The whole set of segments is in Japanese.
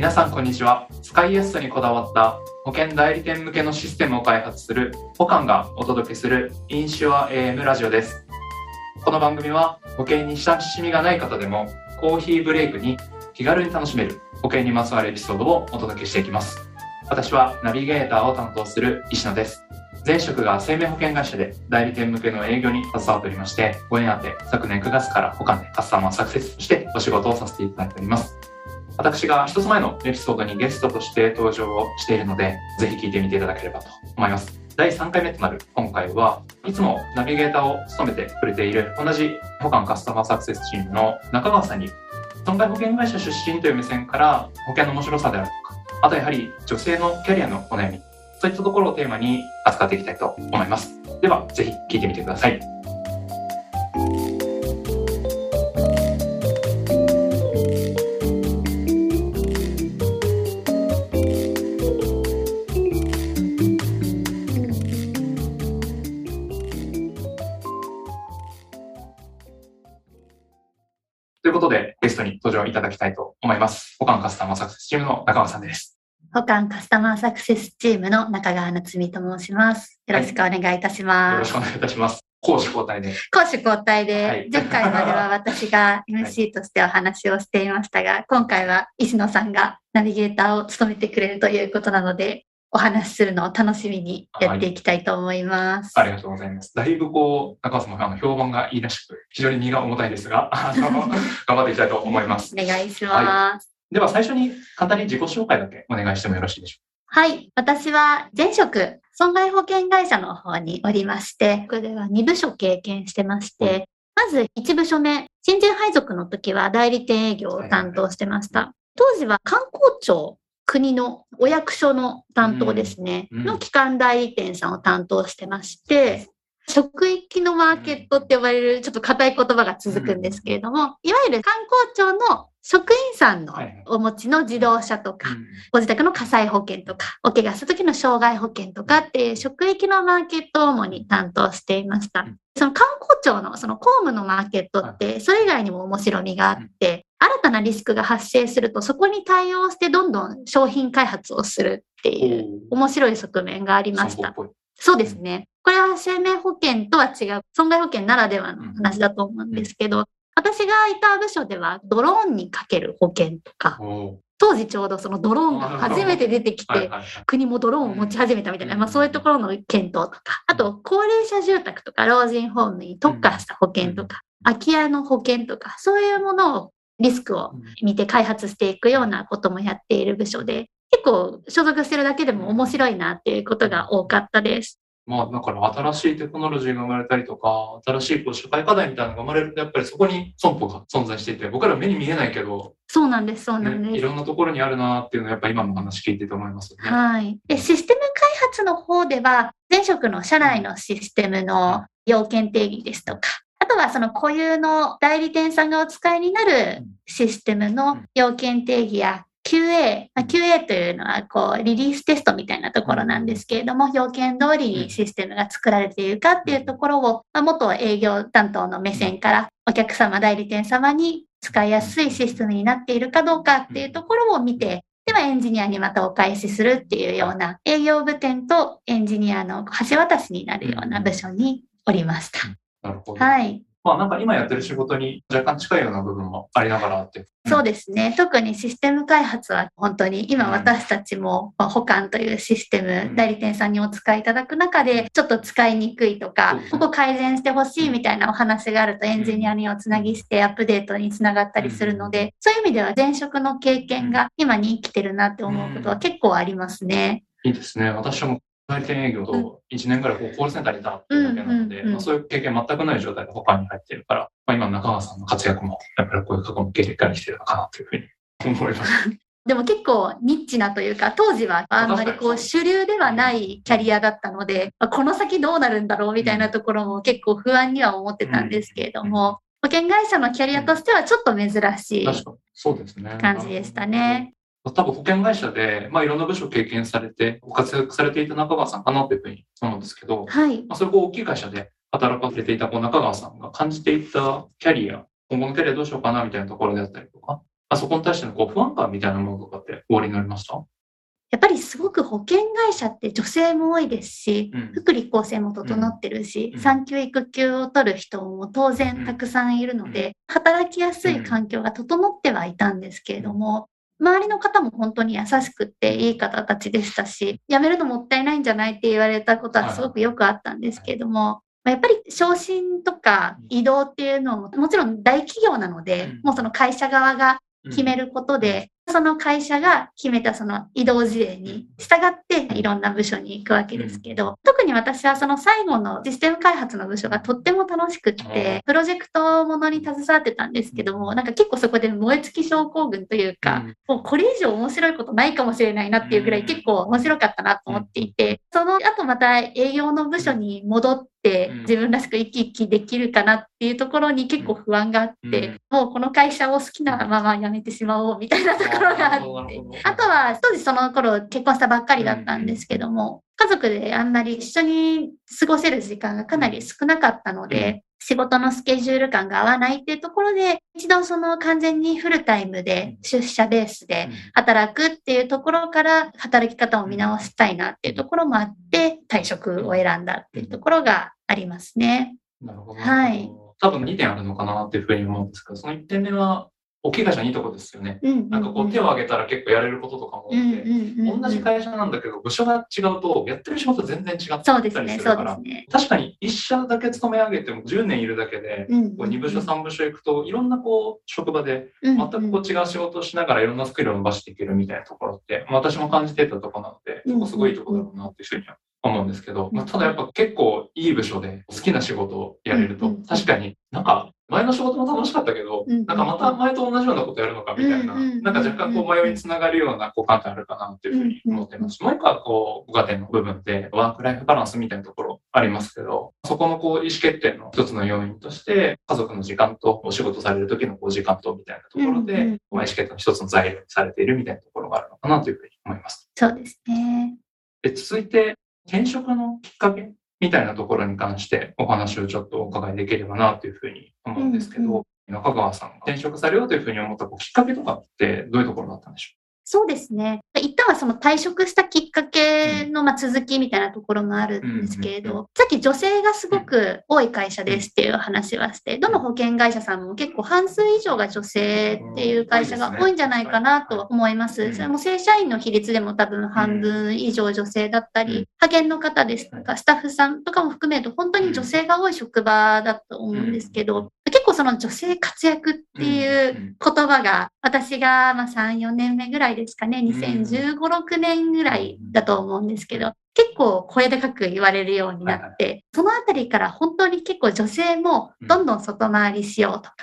皆さんこんにちは。使いやすさにこだわった保険代理店向けのシステムを開発する保管がお届けするインシュア AM ラジオです。この番組は保険に親しみがない方でもコーヒーブレイクに気軽に楽しめる保険にまつわるエピソードをお届けしていきます。私はナビゲーターを担当する石野です。前職が生命保険会社で代理店向けの営業に携わっておりましてご縁あって昨年9月から保管でカスタマーサクセスとしてお仕事をさせていただいております。私が一つ前のエピソードにゲストとして登場をしているので、ぜひ聞いてみていただければと思います。第3回目となる今回はいつもナビゲーターを務めてくれている同じ保管カスタマーサクセスチームの中川さんに損害保険会社出身という目線から保険の面白さであるとか、あとやはり女性のキャリアのお悩み、そういったところをテーマに扱っていきたいと思います。では、ぜひ聞いてみてください。だきたいと思います。保管カスタマーサクセスチームの中川さんです。保管カスタマーサクセスチームの中川夏美と申します。よろしくお願いいたします。はい、よろしくお願いいたします。攻守交代で。攻守交代で、はい、前回までは私が MC としてお話をしていましたが、今回は石野さんがナビゲーターを務めてくれるということなので、お話しするのを楽しみにやっていきたいと思います。はい、ありがとうございます。だいぶこう、中尾さんの評判がいいらしく、非常に荷が重たいですが、頑張っていきたいと思います。お願いします、はい。では最初に簡単に自己紹介だけお願いしてもよろしいでしょうか？はい。私は前職、損害保険会社の方におりまして、これでは2部署経験してまして、まず1部署目、新人配属の時は代理店営業を担当してました。当時は観光庁国のお役所の担当ですね、の機関代理店さんを担当してまして、職域のマーケットって呼ばれるちょっと硬い言葉が続くんですけれども、いわゆる観光庁の職員さんのお持ちの自動車とか、ご自宅の火災保険とか、お怪我した時の障害保険とかっていう職域のマーケットを主に担当していました。その観光庁のその公務のマーケットって、それ以外にも面白みがあって、新たなリスクが発生すると、そこに対応してどんどん商品開発をするっていう面白い側面がありました。そうですね。これは生命保険とは違う、損害保険ならではの話だと思うんですけど、私がいた部署ではドローンにかける保険とか、当時ちょうどそのドローンが初めて出てきて、国もドローンを持ち始めたみたいな、まあそういうところの検討とか、あと高齢者住宅とか老人ホームに特化した保険とか、空き家の保険とか、そういうものをリスクを見て開発していくようなこともやっている部署で、結構所属してるだけでも面白いなっていうことが多かったです。まあ、だから新しいテクノロジーが生まれたりとか、新しいこう社会課題みたいなのが生まれると、やっぱりそこに損保が存在していて、僕ら目に見えないけど、そうなんです、そうなんです、ね、いろんなところにあるなっていうのは、やっぱり今の話聞いてて思いますよね。はい。で、システム開発の方では、前職の社内のシステムの要件定義ですとか、あとはその固有の代理店さんがお使いになるシステムの要件定義や QA、まあ、QA というのはこうリリーステストみたいなところなんですけれども、要件通りにシステムが作られているかっていうところを、まあ、元営業担当の目線からお客様、代理店様に使いやすいシステムになっているかどうかっていうところを見て、ではエンジニアにまたお返しするっていうような営業部店とエンジニアの橋渡しになるような部署におりました。なるほど。はい。まあなんか今やってる仕事に若干近いような部分もありながらって。そうですね。特にシステム開発は本当に今私たちも保管というシステム、代理店さんにお使いいただく中でちょっと使いにくいとか、ここ改善してほしいみたいなお話があるとエンジニアにおつなぎしてアップデートにつながったりするので、そういう意味では前職の経験が今に生きてるなって思うことは結構ありますね。いいですね。私も代理店営業と1年ぐらいこうコールセンターにいたってだけなので、まあ、そういう経験全くない状態で他に入ってるから、まあ、今の中川さんの活躍も、やっぱりこういう過去の経験から来てるのかなというふうに思います。でも結構ニッチなというか、当時はあんまりこう主流ではないキャリアだったので、この先どうなるんだろうみたいなところも結構不安には思ってたんですけれども、保険会社のキャリアとしてはちょっと珍しい感じでしたね。多分保険会社で、まあ、いろんな部署を経験されて、ご活躍されていた中川さんかなというふうに思うんですけど、はい。まあ、それこう大きい会社で働かれていたこう中川さんが感じていたキャリア、今後のキャリアどうしようかなみたいなところであったりとか、あそこに対してのこう不安感みたいなものとかっておありになりました？やっぱりすごく保険会社って女性も多いですし、うん。福利厚生も整ってるし、うん。産休育休を取る人も当然たくさんいるので、働きやすい環境が整ってはいたんですけれども、周りの方も本当に優しくっていい方たちでしたし、辞めるのもったいないんじゃないって言われたことはすごくよくあったんですけれども、まあやっぱり昇進とか移動っていうのももちろん大企業なので、うん。もうその会社側が決める。ることで、その会社が決めたその移動事例に従っていろんな部署に行くわけですけど、特に私はその最後のシステム開発の部署がとっても楽しくって、プロジェクトものに携わってたんですけども、なんか結構そこで燃え尽き症候群というか、もうこれ以上面白いことないかもしれないなっていうぐらい結構面白かったなと思っていて、その後また営業の部署に戻ってうん。自分らしく生き生きできるかなっていうところに結構不安があって、もうこの会社を好きなまま辞めてしまおうみたいなところがあって。あとは、当時その頃結婚したばっかりだったんですけども、家族であんまり一緒に過ごせる時間がかなり少なかったので、仕事のスケジュール感が合わないっていうところで、一度その完全にフルタイムで出社ベースで働くっていうところから働き方を見直したいなっていうところもあって、退職を選んだっていうところがありますね。なるほど。はい。多分2点あるのかなっていうふうに思うんですけど、その1点目は、大きい会社にいいとこですよね。うんなんかこう手を挙げたら結構やれることとかも多くて、同じ会社なんだけど、部署が違うと、やってる仕事全然違ったりするから、ですね。確かに一社だけ勤め上げても10年いるだけで、うんこう2部署、3部署行くと、いろんなこう職場で全全くこう違う仕事をしながらいろんなスキルを伸ばしていけるみたいなところって、まあ私も感じてたところなので、すごいところだろうなっていうふうには思うんですけど、まあ、ただやっぱ結構いい部署で好きな仕事をやれると確かになんか前の仕事も楽しかったけど、うん。なんかまた前と同じようなことやるのかみたいな、なんか若干こう迷いにつながるようなこう観点あるかなっていうふうに思ってます。し、もう一個はこう、ご家庭の部分でワークライフバランスみたいなところありますけど、そこのこう意思決定の一つの要因として、家族の時間とお仕事される時のこう時間とみたいなところで、うん意思決定の一つの材料にされているみたいなところがあるのかなというふうに思います。そうですね。で続いて、転職のきっかけみたいなところに関してお話をちょっとお伺いできればなというふうに思うんですけど、うん中川さんが転職されようというふうに思ったきっかけとかってどういうところだったんでしょそうですね。一旦はその退職したきっかけのまあ続きみたいなところもあるんですけれど、さっき女性がすごく多い会社ですっていう話はして、どの保険会社さんも結構半数以上が女性っていう会社が多いんじゃないかなと思います。それも正社員の比率でも多分半分以上女性だったうん。り、派遣の方ですとか、スタッフさんとかも含めると本当に女性が多い職場だと思うんですけど、その女性活躍っていう言葉が、私がまあ3、4年目ぐらいですかね、2015、6年ぐらいだと思うんですけど、結構声高く言われるようになって、そのあたりから本当に結構女性もどんどん外回りしようとか、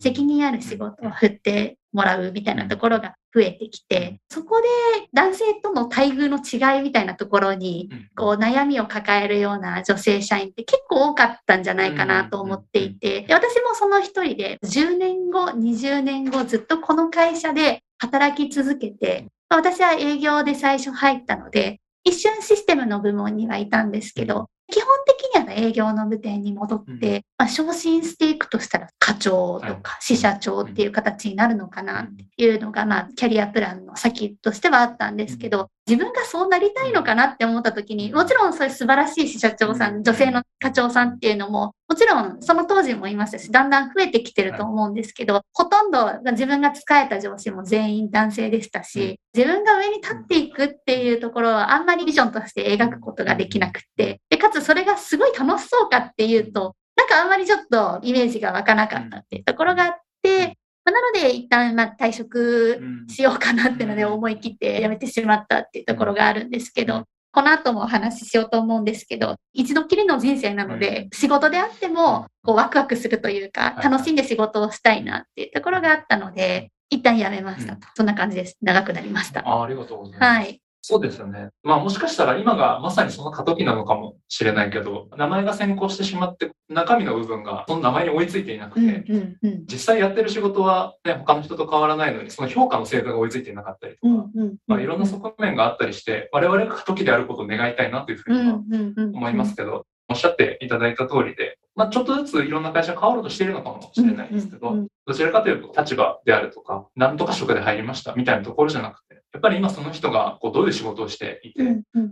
責任ある仕事を振ってもらうみたいなところが増えてきて、そこで男性との待遇の違いみたいなところに、こう悩みを抱えるような女性社員って結構多かったんじゃないかなと思っていて、で私もその一人で10年後、20年後ずっとこの会社で働き続けて、私は営業で最初入ったので、一瞬システムの部門にはいたんですけど、基本的には営業の部店に戻って、まあ、昇進していくとしたら課長とか支社長っていう形になるのかなっていうのが、まあ、キャリアプランの先としてはあったんですけど、自分がそうなりたいのかなって思った時に、もちろんそういう素晴らしい支社長さん、女性の課長さんっていうのも、もちろんその当時もいましたし、だんだん増えてきてると思うんですけど、ほとんど自分が仕えた上司も全員男性でしたし、自分が上に立っていくっていうところはあんまりビジョンとして描くことができなくって、で、かつそれがすごい楽しそうかっていうと、なんかあんまりちょっとイメージが湧かなかったっていうところがあって、まあなので一旦まあ退職しようかなっていうので思い切って辞めてしまったっていうところがあるんですけど、この後もお話ししようと思うんですけど、一度きりの人生なので、仕事であってもこうワクワクするというか、楽しんで仕事をしたいなっていうところがあったので、一旦辞めましたと。そんな感じです。長くなりました。あありがとうございます。はい。そうですよね。まあもしかしたら今がまさにその過渡期なのかもしれないけど、名前が先行してしまって、中身の部分がその名前に追いついていなくて、うんうんうん。実際やってる仕事は、ね、他の人と変わらないのに、その評価の精度が追いついていなかったりとか、うんうんまあ、いろんな側面があったりして、我々が過渡期であることを願いたいなというふうには思いますけど、おっしゃっていただいた通りで、まあ、ちょっとずついろんな会社変わろうとしているのかもしれないですけど、うんうんうんどちらかというと立場であるとか、なんとか職で入りましたみたいなところじゃなくて、やっぱり今その人がこうどういう仕事をしていて、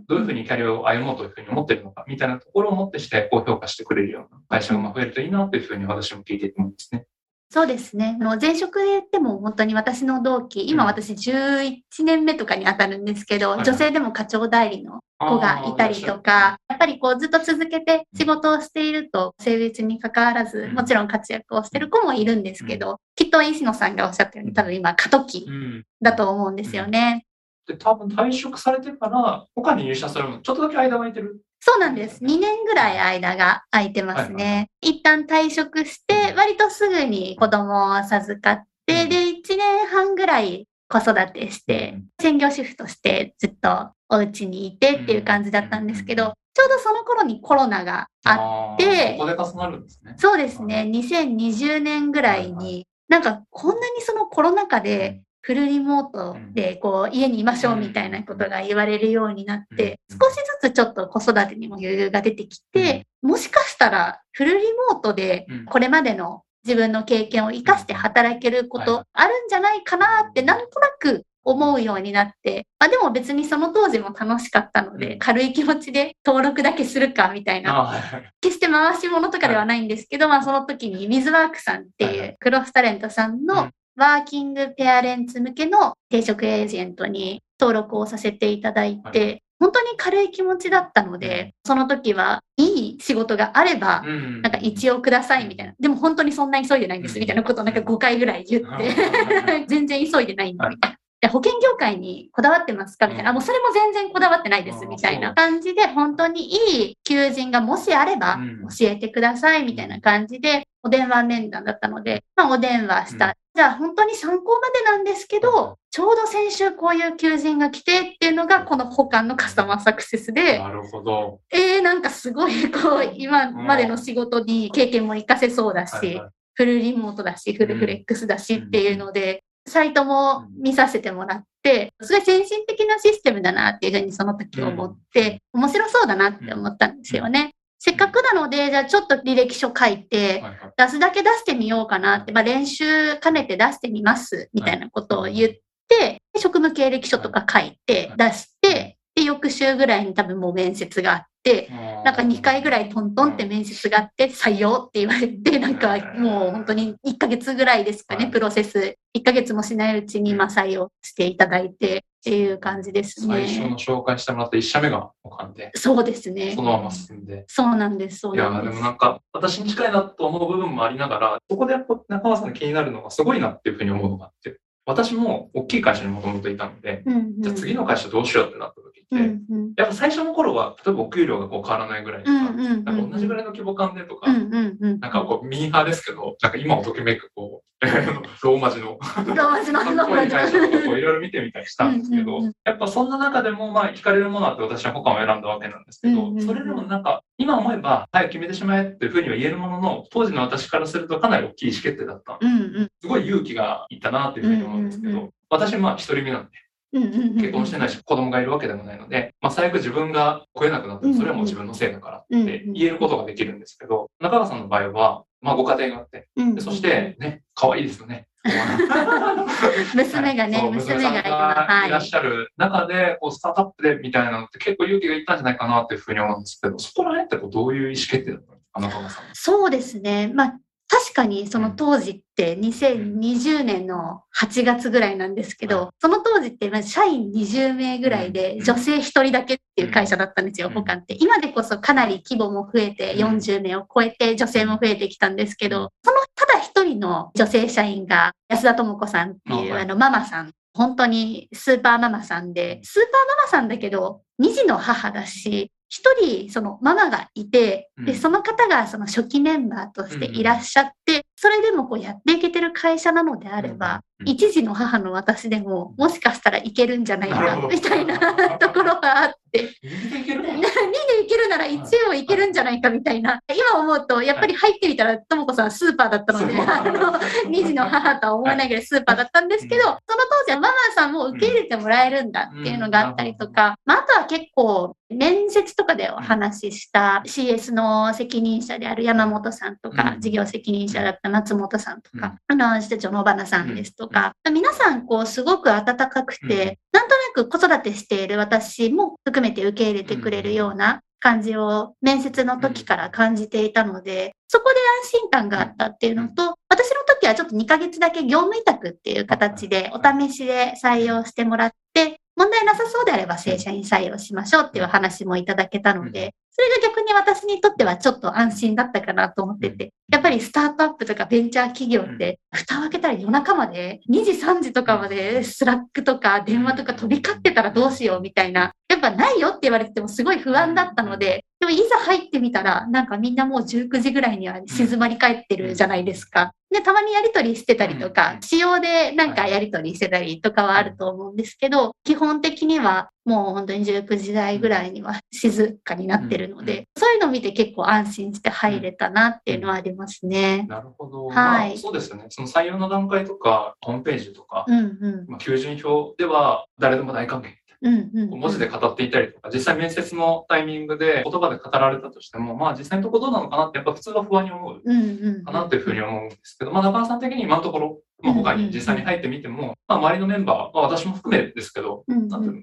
どういうふうにキャリアを歩もうというふうに思っているのかみたいなところをもってしてこう評価してくれるような会社がまあ増えるといいなというふうに私も聞いていて思うんですね。そうですね。もう前職で言っても本当に私の同期、今うん私11年目とかに当たるんですけど、はい女性でも課長代理の子がいたりとか、やっぱりこうずっと続けて仕事をしていると、性別に関わらず、うん。もちろん活躍をしてる子もいるんですけど、きっと石野さんがおっしゃったように多分今過渡期うん、だと思うんですよね。で多分退職されてから他に入社するのちょっとだけ間が空いてる？そうなんです。2年ぐらい間が空いてますね。一旦退職して、割とすぐに子供を授かって、うん。で、1年半ぐらい子育てして、専業主婦としてずっとお家にいてっていう感じだったんですけうんど、ちょうどその頃にコロナがあっあてーそこで重なるんですね。そうですね、2020年ぐらいに、なんかこんなにそのコロナ禍で、フルリモートでこう家にいましょうみたいなことが言われるようになって、うん。少しずつちょっと子育てにも余裕が出てきて、もしかしたらフルリモートでうん。これまでの自分の経験を生かして働けることあるんじゃないかなってなんとなく思うようになって、まあ、でも別にその当時も楽しかったので、うん。軽い気持ちで登録だけするかみたいな。決して回し物とかではないんですけど、まあその時に水ワークさんってはいうクロスタレントさんうん。のワーキングペアレンツ向けの定職エージェントに登録をさせていただいて、本当に軽い気持ちだったので、その時はいい仕事があれば、うん。なんか一応くださいみたいな。でも本当にそんな急いでないんですみたいなことをなんか5回ぐらい言って、全然急いでないんだみたいな。で保険業界にこだわってますか？みたいな。あもうそれも全然こだわってないですみたいな感じで、本当にいい求人がもしあればうん。教えてくださいみたいな感じで、お電話面談だったので、まあお電話した。うん。じゃあ本当に参考までなんですけど、ちょうど先週こういう求人が来てっていうのがこの保管のカスタマーサクセスで、なるほど。えー、なんかすごいこう今までの仕事に経験も活かせそうだし、はいはい。フルリモートだし、フルフレックスだしっていうので、サイトも見させてもらって、すごい先進的なシステムだなっていうふうにその時思って、面白そうだなって思ったんですよね。せっかくなので、じゃあちょっと履歴書書いて、出すだけ出してみようかなって、まあ、練習兼ねて出してみますみたいなことを言って、で職務経歴書とか書いて出して、で、翌週ぐらいに多分もう面接があって、なんか2回ぐらいトントンって面接があって採用って言われて、なんかもう本当に1ヶ月ぐらいですかね、はいプロセス。1ヶ月もしないうちにまあ採用していただいてっていう感じです最初のね。紹介してもらった1社目が保管で、そうですねそ。のまま進んで。そうなんです、そういやーでなんです。もなんか、私に近いなと思う部分もありながら、そこでやっぱ中川さんが気になるのがすごいなっていうふうに思うのがあって、私も大きい会社にもともといたので、うんうん。じゃあ次の会社どうしようってなった時って、うんうん。やっぱ最初の頃は、例えばお給料がこう変わらないぐらいとか、うんうんうんうん。なんか同じぐらいの規模感でとか、うんうんうん。なんかこうミーハーですけど、なんか今をときめくこう、ローマ字のローマ字の。かっこいい会社とかいろいろ見てみたりしたんですけどうんうんうん、やっぱそんな中でもまあ惹かれるものあって私は他を選んだわけなんですけどうんうんう、ん。それでもなんか今思えば早く決めてしまえっていうふうには言えるものの、当時の私からするとかなり大きい意思決定だった。うんうんすごい勇気がいったなっていうふうに思うんですけうんうんうど、私まあ一人身なんで。結婚してないし子供がいるわけでもないので、まあ最悪自分が食えなくなってもそれはもう自分のせいだからって言えることができるんですけど、中川さんの場合は、まあご家庭があって、そしてね、可愛いですよね。娘がね、そう娘がいらっはい。しゃる中で、こうスタートアップでみたいなのって結構勇気がいったんじゃないかなっていうふうに思うんですけど、そこら辺ってこうどういう意思決定だったんですか、中川さんは。そうですね。まあ、確かにその当時って2020年の8月ぐらいなんですけはど、その当時ってまあ社員20名ぐらいでうん。女性1人だけっていう会社だったんですよ、うん。保管って。今でこそかなり規模も増えてうん。40名を超えて女性も増えてきたんですけど、そのただ一人の女性社員が安田智子さんっていうあのママさん。本当にスーパーママさんで、スーパーママさんだけど、2児の母だし、一人そのママがいて、で、うん。その方がその初期メンバーとしていらっしゃって、それでもこうやっていけてる会社なのであれば、一児の母の私でも、もしかしたらいけるんじゃないか、みたいな ところがあって、2でいける？2でいけるなら1をいけるんじゃないかみたいな、今思うと、やっぱり入ってみたら、ともこさんスーパーだったので、あの、2児の母とは思えないぐらいスーパーだったんですけど、その当時はママさんも受け入れてもらえるんだっていうのがあったりとか、まあ、あとは結構、面接とかでお話しした CS の責任者である山本さんとか、事業責任者だった松本さんとか、あの、施設長の小花さんですとか、皆さん、こう、すごく温かくて、なんとなく子育てしている私も含めて受け入れてくれるような感じを面接の時から感じていたので、そこで安心感があったっていうのと、私の時はちょっと2ヶ月だけ業務委託っていう形でお試しで採用してもらって、問題なさそうであれば正社員採用しましょうっていう話もいただけたので、それが逆に私にとってはちょっと安心だったかなと思ってて、やっぱりスタートアップとかベンチャー企業って、蓋を開けたら夜中まで、2時3時とかまで Slack とか電話とか飛び交ってたらどうしようみたいな、やっぱないよって言われてもすごい不安だったので、でもいざ入ってみたら、なんかみんなもう19時ぐらいには静まり返ってるじゃないですか。で、たまにやりとりしてたりとか、私用でなんかやりとりしてたりとかはあると思うんですけど、基本的にはもう本当に19時台ぐらいには静かになってるので、そういうのを見て結構安心して入れたなっていうのはありますね。なるほど。はい、そうですよね。その採用の段階とか、ホームページとか、うんうんまあ、求人票では誰でも大歓迎うんうん、文字で語っていたりとか、実際面接のタイミングで言葉で語られたとしても、まあ実際のところどうなのかなってやっぱ普通は不安に思うかなというふうに思うんですけど、まあ中川さん的に今のところ、まあ、他に実際に入ってみても、まあ周りのメンバー、まあ私も含めですけど、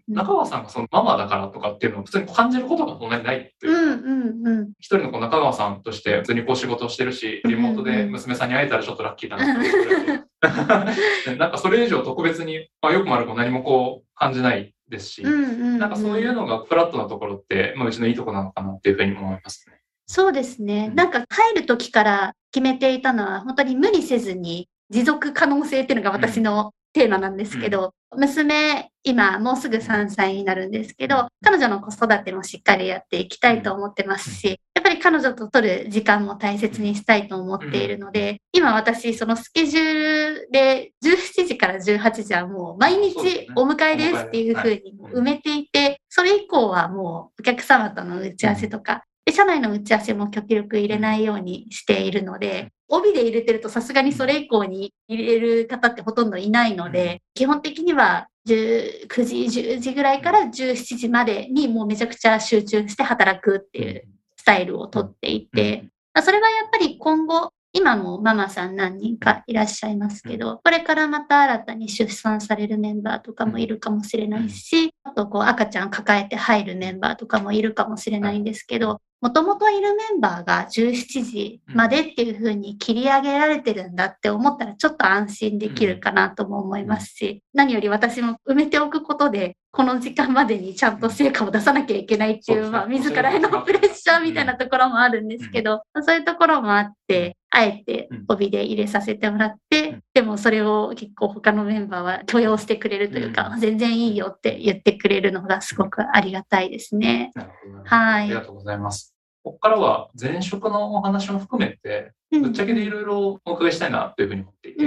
中川さんがそのママだからとかっていうのを普通に感じることがそんなにないという。一人のこう中川さんとして普通にこう仕事をしてるし、リモートで娘さんに会えたらちょっとラッキーだな なんかそれ以上特別に、まあ、よくも悪くも何もこう感じないですし、なんかそういうのがフラットなところって、まあ、うちのいいとこなのかなっていうふうに思いますね。そうですね。なんか入る時から決めていたのは、本当に無理せずに持続可能性っていうのが私のテーマなんですけど、娘、今もうすぐ3歳になるんですけど、彼女の子育てもしっかりやっていきたいと思ってますし、り彼女と取る時間も大切にしたいと思っているので、今私、そのスケジュールで17時から18時はもう毎日お迎えですっていうふうに埋めていて、それ以降はもうお客様との打ち合わせとか、で、社内の打ち合わせも極力入れないようにしているので、帯で入れてるとさすがにそれ以降に入れる方ってほとんどいないので、基本的には9時、10時ぐらいから17時までにもうめちゃくちゃ集中して働くっていうスタイルをとっていて、それはやっぱり今後、今もママさん何人かいらっしゃいますけど、これからまた新たに出産されるメンバーとかもいるかもしれないし、あとこう赤ちゃん抱えて入るメンバーとかもいるかもしれないんですけど、もともといるメンバーが17時までっていうふうに切り上げられてるんだって思ったらちょっと安心できるかなとも思いますし、何より私も埋めておくことで、この時間までにちゃんと成果を出さなきゃいけないっていう、まあ自らへのプレッシャーみたいなところもあるんですけど、そういうところもあって、あえて帯で入れさせてもらって、でもそれを結構他のメンバーは許容してくれるというか、全然いいよって言ってくれるのがすごくありがたいですね。はい。ありがとうございます。ここからは前職のお話も含めて、ぶっちゃけでいろいろお伺いしたいなというふうに思っていて、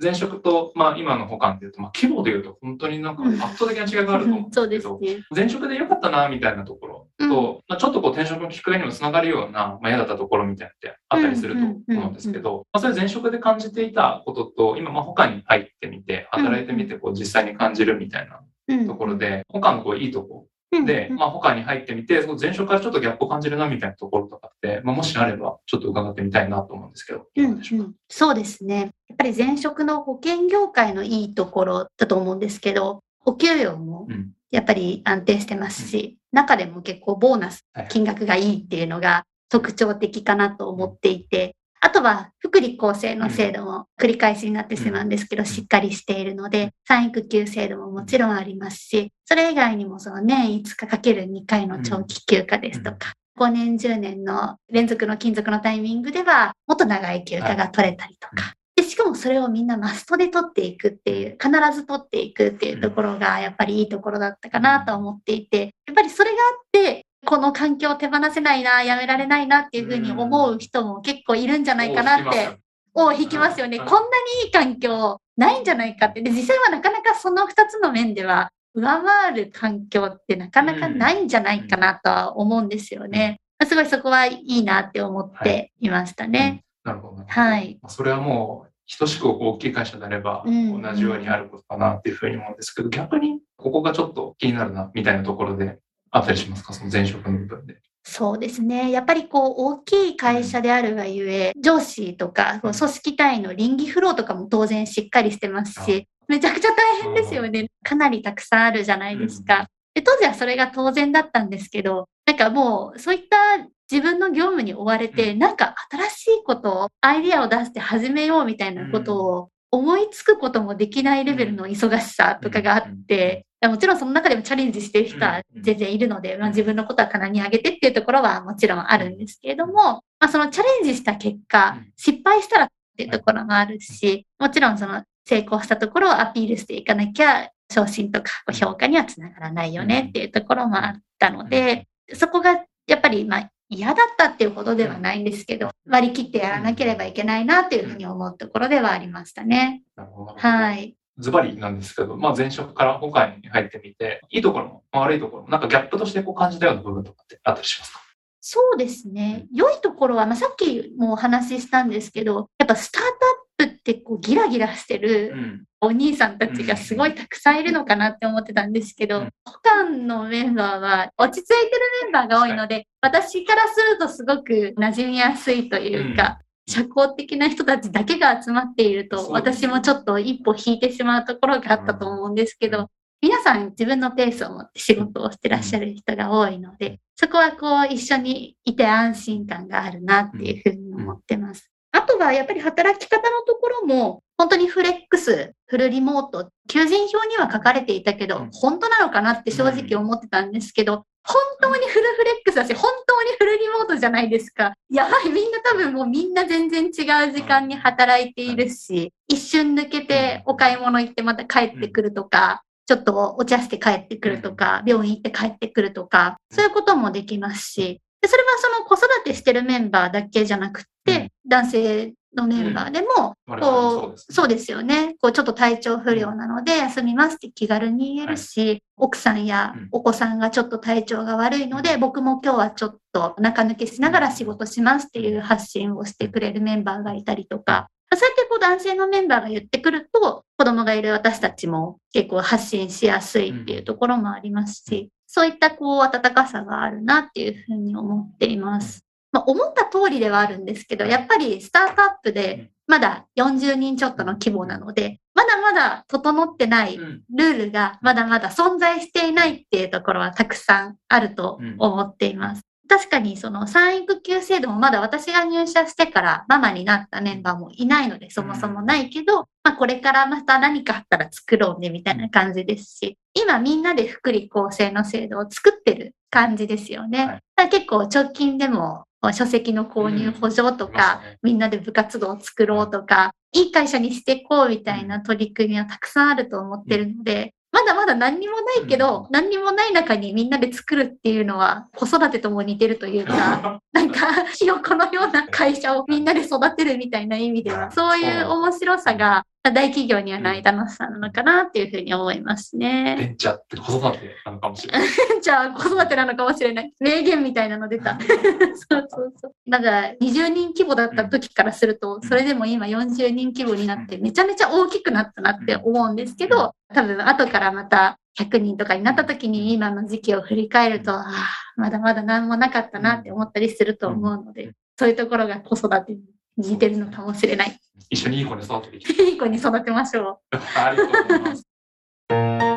前職と、まあ、今の保管でいうと、まあ、規模でいうと本当になんか圧倒的な違いがあると思うんですけど、ね、前職で良かったなみたいなところと、うん、まあ、ちょっとこう転職のきっかけにもつながるような、まあ、嫌だったところみたいなってあったりすると思うんですけど、まあ、それ前職で感じていたことと、今、まあ、保管に入ってみて、働いてみて、こう実際に感じるみたいなところで、保管のこういいとこで、まあ、他に入ってみて、その前職からちょっとギャップを感じるなみたいなところとかって、まあ、もしあれば、ちょっと伺ってみたいなと思うんですけど、うん、うん、そうですね。やっぱり前職の保険業界のいいところだと思うんですけど、お給料もやっぱり安定してますし、うん、中でも結構ボーナス、金額がいいっていうのが特徴的かなと思っていて、あとは、福利厚生の制度も繰り返しになってしまうんですけど、しっかりしているので、産育休制度ももちろんありますし、それ以外にもその年5日かける2回の長期休暇ですとか、5年、10年の連続の勤続のタイミングでは、もっと長い休暇が取れたりとか、でしかもそれをみんなマストで取っていくっていう、必ず取っていくっていうところが、やっぱりいいところだったかなと思っていて、やっぱりそれがあって、この環境を手放せないな、やめられないなっていうふうに思う人も結構いるんじゃないかなって、を引きますよね。こんなにいい環境ないんじゃないかって。で、実際はなかなかその2つの面では上回る環境ってなかなかないんじゃないかなとは思うんですよね。すごいそこはいいなって思っていましたね。なるほど。はい。それはもう、等しく大きい会社であれば、うん同じようにあることかなっていうふうに思うんですけど、逆に、ここがちょっと気になるな、みたいなところであったりしますか？その前職の部分で。そうですね。やっぱりこう、大きい会社であるがゆえ、上司とか、組織単位の倫理フローとかも当然しっかりしてますし、めちゃくちゃ大変ですよね。かなりたくさんあるじゃないですか。で当時はそれが当然だったんですけど、なんかもう、そういった自分の業務に追われて、なんか新しいことを、アイディアを出して始めようみたいなことを思いつくこともできないレベルの忙しさとかがあって、もちろんその中でもチャレンジしてる人は全然いるので、まあ、自分のことは棚に上げてっていうところはもちろんあるんですけれども、まあ、そのチャレンジした結果うん、失敗したらっていうところもあるし、もちろんその成功したところをアピールしていかなきゃ、昇進とか評価にはつながらないよねっていうところもあったので、そこがやっぱりまあ嫌だったっていうほどではないんですけど、割り切ってやらなければいけないなっていうふうに思うところではありましたね。なるほど。はい。ズバリなんですけど、まあ前職から今回に入ってみて、いいところも悪いところも、なんかギャップとしてこう感じたような部分とかってあったりしますか？そうですね。良いところは、まあ、さっきもお話ししたんですけど、やっぱスタートアップってこうギラギラしてるん。お兄さんたちがすごいたくさんいるのかなって思ってたんですけどうん、他のメンバーは落ち着いてるメンバーが多いので、私からするとすごく馴染みやすいというか、社交的な人たちだけが集まっていると、私もちょっと一歩引いてしまうところがあったと思うんですけうん。ど、皆さん自分のペースを持って仕事をしてらっしゃる人が多いので、そこはこう一緒にいて安心感があるなっていうふうに思ってます。あとはやっぱり働き方のところも、本当にフレックス、フルリモート、求人票には書かれていたけど、うん。本当なのかなって正直思ってたんですけど、本当にフルフレックスだし、本当にフルリモートじゃないですか。やばい、みんな多分もうみんな全然違う時間に働いているし、一瞬抜けてお買い物行ってまた帰ってくるとか、ちょっとお茶して帰ってくるとか、病院行って帰ってくるとか、そういうこともできますし、でそれはその子育てしてるメンバーだけじゃなくって、男性のメンバーでも、我々もこう、そうですよね。こう、ちょっと体調不良なので休みますって気軽に言えるし、奥さんやうん。お子さんがちょっと体調が悪いので、僕も今日はちょっと中抜けしながら仕事しますっていう発信をしてくれるメンバーがいたりとか、そうやってこう男性のメンバーが言ってくると、子供がいる私たちも結構発信しやすいっていうところもありますし、そういったこう温かさがあるなっていうふうに思っています。まあ、思った通りではあるんですけど、やっぱりスタートアップでまだ40人ちょっとの規模なので、まだまだ整ってないうんルールがまだまだ存在していないっていうところはたくさんあると思っています。確かにその産育休制度もまだ私が入社してからママになったメンバーもいないのでそもそもないけど、まあこれからまた何かあったら作ろうねみたいな感じですし、今みんなで福利厚生の制度を作ってる感じですよね。はい。結構直近でも書籍の購入補助とうんか、みんなで部活動を作ろうとか、い。い会社にしていこうみたいな取り組みはたくさんあると思ってるので、まだまだ何にもないけど、うん。何にもない中にみんなで作るっていうのは子育てとも似てるというか、なんかひよこのような会社をみんなで育てるみたいな意味では、そういう面白さが大企業にはない楽しさなのかなっていうふうに思いますね。ベンチャーって子育てなのかもしれない。じゃあ子育てなのかもしれない。名言みたいなの出た。そうそうそう。なんか20人規模だった時からすると、それでも今40人規模になってめちゃめちゃ大きくなったなって思うんですけど、多分後からまた100人とかになった時に今の時期を振り返ると、ああ、まだまだ何もなかったなって思ったりすると思うので、そういうところが子育てに似てるのかもしれない。一緒にいい子に育てていきたい。いい子に育てましょう。ありがとうございます。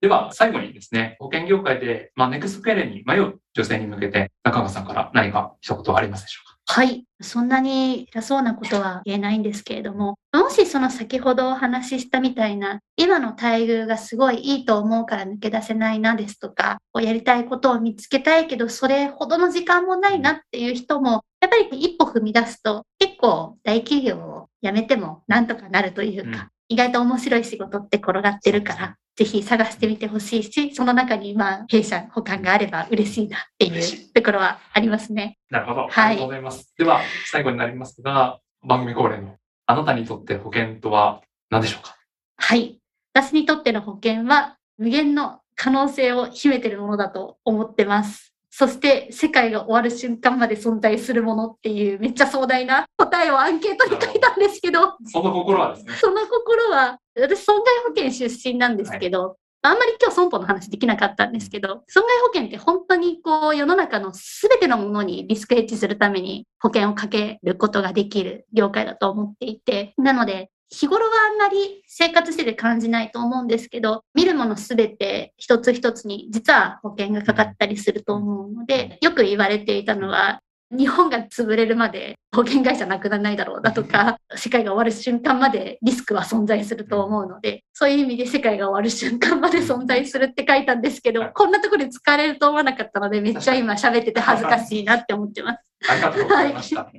では、最後にですね、保険業界で、まあ、ネクストキャリアに迷う女性に向けて、中川さんから何か一言ありますでしょうか？はい。そんなに偉そうなことは言えないんですけれども、もしその先ほどお話ししたみたいな、今の待遇がすごいいいと思うから抜け出せないなですとか、やりたいことを見つけたいけど、それほどの時間もないなっていう人も、やっぱり一歩踏み出すと、結構大企業を辞めてもなんとかなるというか、意外と面白い仕事って転がってるから、ぜひ探してみてほしいし、その中にまあ弊社保管があれば嬉しいなっていうところはありますね。なるほど。はいありがとうございます。では、最後になりますが、番組恒例のあなたにとって保険とは何でしょうか？はい。私にとっての保険は無限の可能性を秘めているものだと思ってます。そして世界が終わる瞬間まで存在するものっていうめっちゃ壮大な答えをアンケートに書いたんですけど、その心はですね。その心は、私損害保険出身なんですけど、あんまり今日損保の話できなかったんですけど、損害保険って本当にこう世の中の全てのものにリスクヘッジするために保険をかけることができる業界だと思っていて、なので日頃はあんまり生活してて感じないと思うんですけど、見るもの全て一つ一つに実は保険がかかったりすると思うので、よく言われていたのは、日本が潰れるまで保険会社なくならないだろうだとか、世界が終わる瞬間までリスクは存在すると思うので、そういう意味で世界が終わる瞬間まで存在するって書いたんですけど、こんなところで使われると思わなかったので、めっちゃ今喋ってて恥ずかしいなって思ってます。ありがとうございました。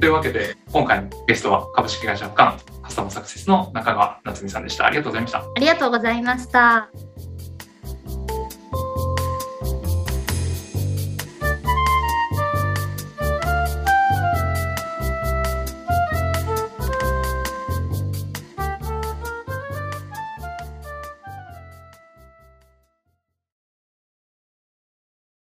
というわけで、今回のゲストは株式会社カンカスタマーサクセスの中川夏美さんでした。ありがとうございました。ありがとうございました。